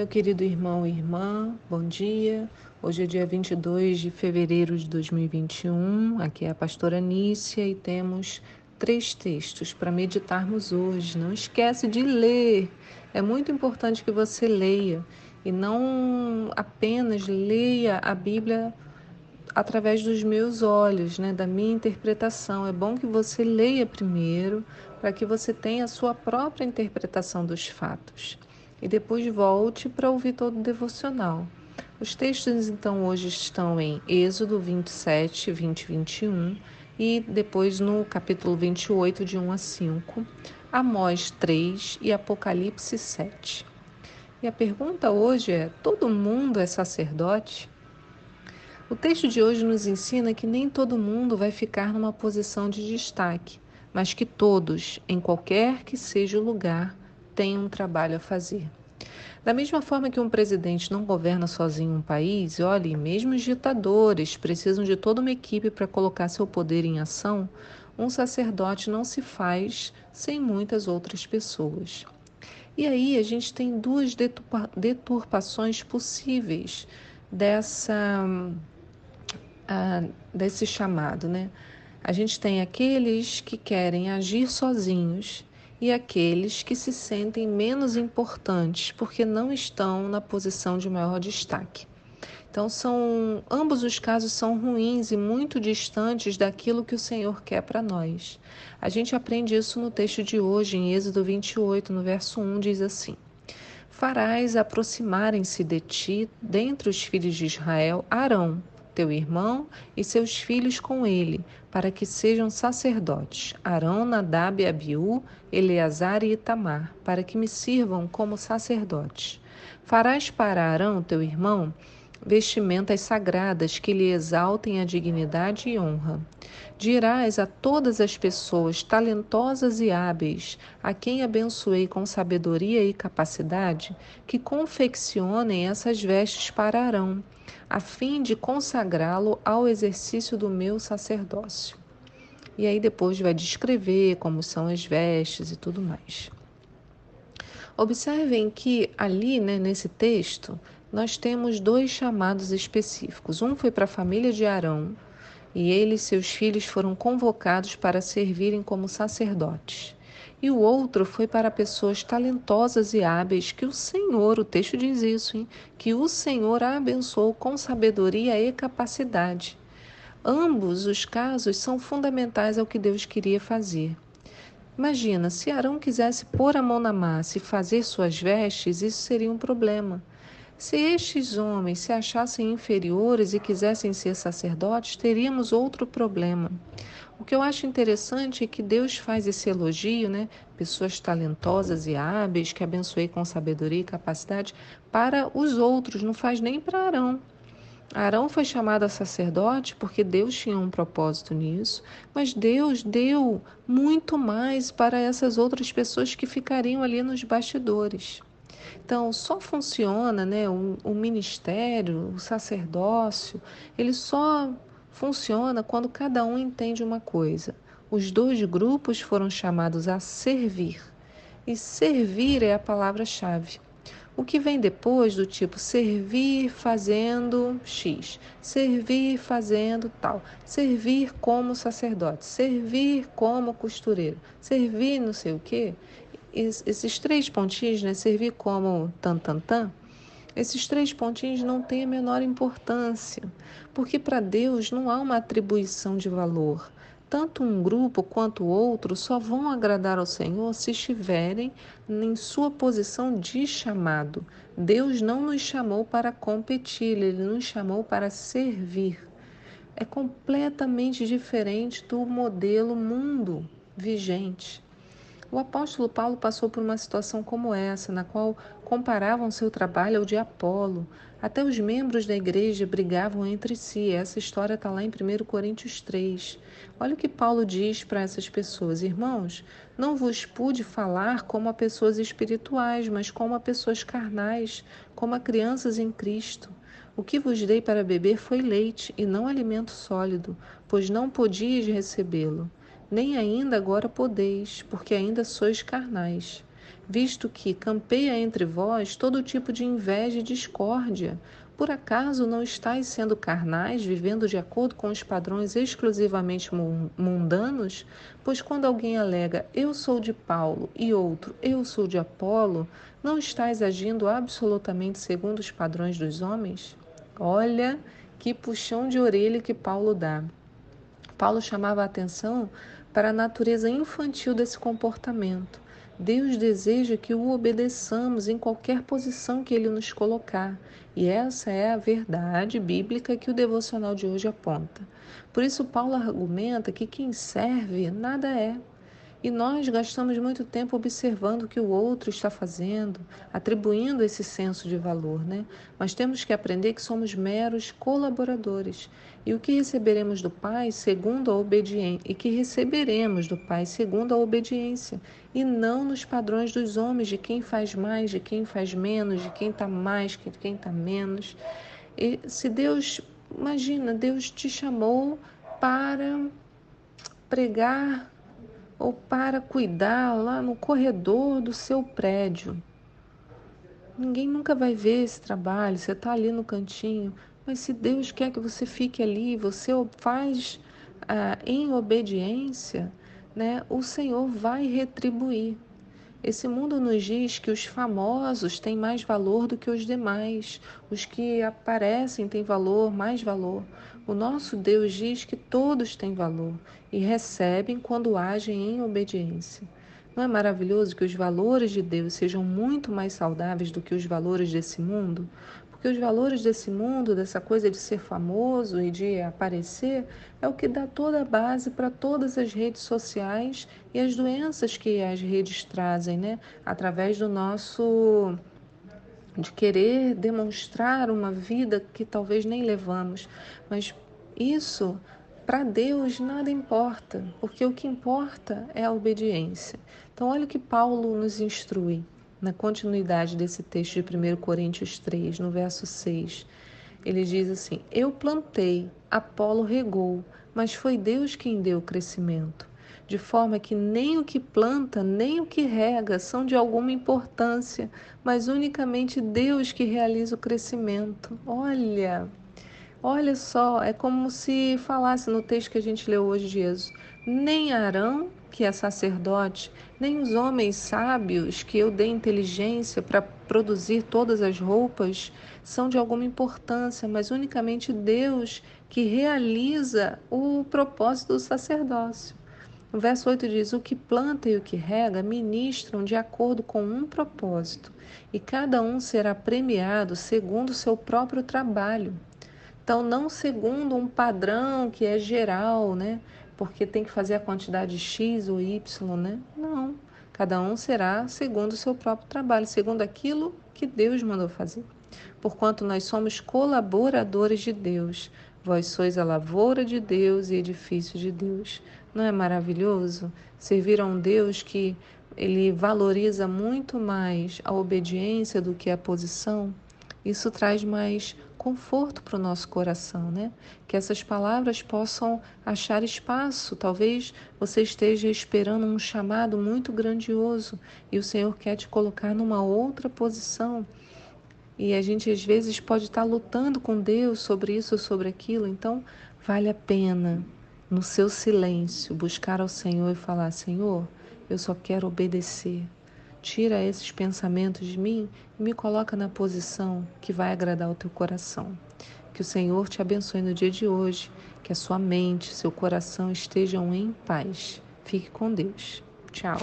meu querido irmão e irmã, bom dia. Hoje é dia 22 de fevereiro de 2021. Aqui é a pastora Nícia e temos três textos para meditarmos hoje. Não esquece de ler. É muito importante que você leia e não apenas leia a Bíblia através dos meus olhos, né, da minha interpretação. É bom que você leia primeiro para que você tenha a sua própria interpretação dos fatos e depois volte para ouvir todo o devocional. Os textos então hoje estão em Êxodo 27, 20 e 21 e depois no capítulo 28, de 1 a 5, Amós 3 e Apocalipse 7. E a pergunta hoje é: todo mundo é sacerdote? O texto de hoje nos ensina que nem todo mundo vai ficar numa posição de destaque, mas que todos, em qualquer que seja o lugar, tem um trabalho a fazer. Da mesma forma que um presidente não governa sozinho um país, olhe, mesmo os ditadores precisam de toda uma equipe para colocar seu poder em ação, um sacerdote não se faz sem muitas outras pessoas. E aí a gente tem duas deturpações possíveis dessa uh, desse chamado, né? A gente tem aqueles que querem agir sozinhos e aqueles que se sentem menos importantes porque não estão na posição de maior destaque. Então são ambos os casos são ruins e muito distantes daquilo que o Senhor quer para nós. A gente aprende isso no texto de hoje, em Êxodo 28, no verso 1, diz assim: Farás aproximarem-se de ti, dentre os filhos de Israel, Arão, teu irmão e seus filhos com ele, para que sejam sacerdotes, Arão, Nadab e Abiú, Eleazar e Itamar, para que me sirvam como sacerdotes. Farás para Arão, teu irmão, vestimentas sagradas que lhe exaltem a dignidade e honra. Dirás a todas as pessoas talentosas e hábeis, a quem abençoei com sabedoria e capacidade, que confeccionem essas vestes para Arão a fim de consagrá-lo ao exercício do meu sacerdócio. E aí depois vai descrever como são as vestes e tudo mais. Observem que ali, né, nesse texto, nós temos dois chamados específicos. Um foi para a família de Arão, e ele e seus filhos foram convocados para servirem como sacerdotes e o outro foi para pessoas talentosas e hábeis, que o Senhor, o texto diz isso, hein? que o Senhor a abençoou com sabedoria e capacidade. Ambos os casos são fundamentais ao que Deus queria fazer. Imagina, se Arão quisesse pôr a mão na massa e fazer suas vestes, isso seria um problema. Se estes homens se achassem inferiores e quisessem ser sacerdotes, teríamos outro problema. O que eu acho interessante é que Deus faz esse elogio, né? Pessoas talentosas e hábeis, que abençoei com sabedoria e capacidade, para os outros, não faz nem para Arão. Arão foi chamado a sacerdote porque Deus tinha um propósito nisso, mas Deus deu muito mais para essas outras pessoas que ficariam ali nos bastidores. Então, só funciona né, o, o ministério, o sacerdócio, ele só funciona quando cada um entende uma coisa. Os dois grupos foram chamados a servir, e servir é a palavra-chave. O que vem depois do tipo servir fazendo X, servir fazendo tal, servir como sacerdote, servir como costureiro, servir não sei o quê, esses três pontinhos, né? Servir como tan tan tan, esses três pontinhos não têm a menor importância, porque para Deus não há uma atribuição de valor. Tanto um grupo quanto o outro só vão agradar ao Senhor se estiverem em sua posição de chamado. Deus não nos chamou para competir, Ele nos chamou para servir. É completamente diferente do modelo mundo vigente. O apóstolo Paulo passou por uma situação como essa, na qual comparavam seu trabalho ao de Apolo. Até os membros da igreja brigavam entre si. Essa história está lá em 1 Coríntios 3. Olha o que Paulo diz para essas pessoas: Irmãos, não vos pude falar como a pessoas espirituais, mas como a pessoas carnais, como a crianças em Cristo. O que vos dei para beber foi leite e não alimento sólido, pois não podíeis recebê-lo nem ainda agora podeis, porque ainda sois carnais. visto que campeia entre vós todo tipo de inveja e discórdia. Por acaso não estáis sendo carnais, vivendo de acordo com os padrões exclusivamente mundanos? Pois quando alguém alega, eu sou de Paulo, e outro, eu sou de Apolo, não estáis agindo absolutamente segundo os padrões dos homens? Olha que puxão de orelha que Paulo dá. Paulo chamava a atenção para a natureza infantil desse comportamento. Deus deseja que o obedeçamos em qualquer posição que ele nos colocar. E essa é a verdade bíblica que o devocional de hoje aponta. Por isso, Paulo argumenta que quem serve nada é, e nós gastamos muito tempo observando o que o outro está fazendo, atribuindo esse senso de valor, né? Mas temos que aprender que somos meros colaboradores e o que receberemos do Pai segundo a obediência e que receberemos do Pai segundo a obediência e não nos padrões dos homens de quem faz mais, de quem faz menos, de quem está mais, de quem está menos. E se Deus, imagina, Deus te chamou para pregar ou para cuidar lá no corredor do seu prédio. Ninguém nunca vai ver esse trabalho, você está ali no cantinho, mas se Deus quer que você fique ali, você faz ah, em obediência, né, o Senhor vai retribuir. Esse mundo nos diz que os famosos têm mais valor do que os demais, os que aparecem têm valor, mais valor. O nosso Deus diz que todos têm valor e recebem quando agem em obediência. Não é maravilhoso que os valores de Deus sejam muito mais saudáveis do que os valores desse mundo? Porque os valores desse mundo, dessa coisa de ser famoso e de aparecer, é o que dá toda a base para todas as redes sociais e as doenças que as redes trazem, né? Através do nosso de querer demonstrar uma vida que talvez nem levamos, mas isso para Deus nada importa, porque o que importa é a obediência. Então olha o que Paulo nos instrui na continuidade desse texto de 1 Coríntios 3, no verso 6, ele diz assim: Eu plantei, Apolo regou, mas foi Deus quem deu o crescimento. De forma que nem o que planta, nem o que rega são de alguma importância, mas unicamente Deus que realiza o crescimento. Olha, olha só, é como se falasse no texto que a gente leu hoje de Êxodo: nem Arão, que é sacerdote, nem os homens sábios que eu dei inteligência para produzir todas as roupas são de alguma importância, mas unicamente Deus que realiza o propósito do sacerdócio. O verso 8 diz: O que planta e o que rega ministram de acordo com um propósito, e cada um será premiado segundo o seu próprio trabalho. Então, não segundo um padrão que é geral, né? porque tem que fazer a quantidade X ou Y, né? Não. Cada um será segundo o seu próprio trabalho, segundo aquilo que Deus mandou fazer. Porquanto nós somos colaboradores de Deus, vós sois a lavoura de Deus e edifício de Deus. Não é maravilhoso servir a um Deus que ele valoriza muito mais a obediência do que a posição? Isso traz mais conforto para o nosso coração, né? Que essas palavras possam achar espaço. Talvez você esteja esperando um chamado muito grandioso e o Senhor quer te colocar numa outra posição. E a gente às vezes pode estar lutando com Deus sobre isso ou sobre aquilo. Então, vale a pena, no seu silêncio, buscar ao Senhor e falar: Senhor, eu só quero obedecer. Tira esses pensamentos de mim e me coloca na posição que vai agradar o teu coração. Que o Senhor te abençoe no dia de hoje, que a sua mente, seu coração estejam em paz. Fique com Deus. Tchau.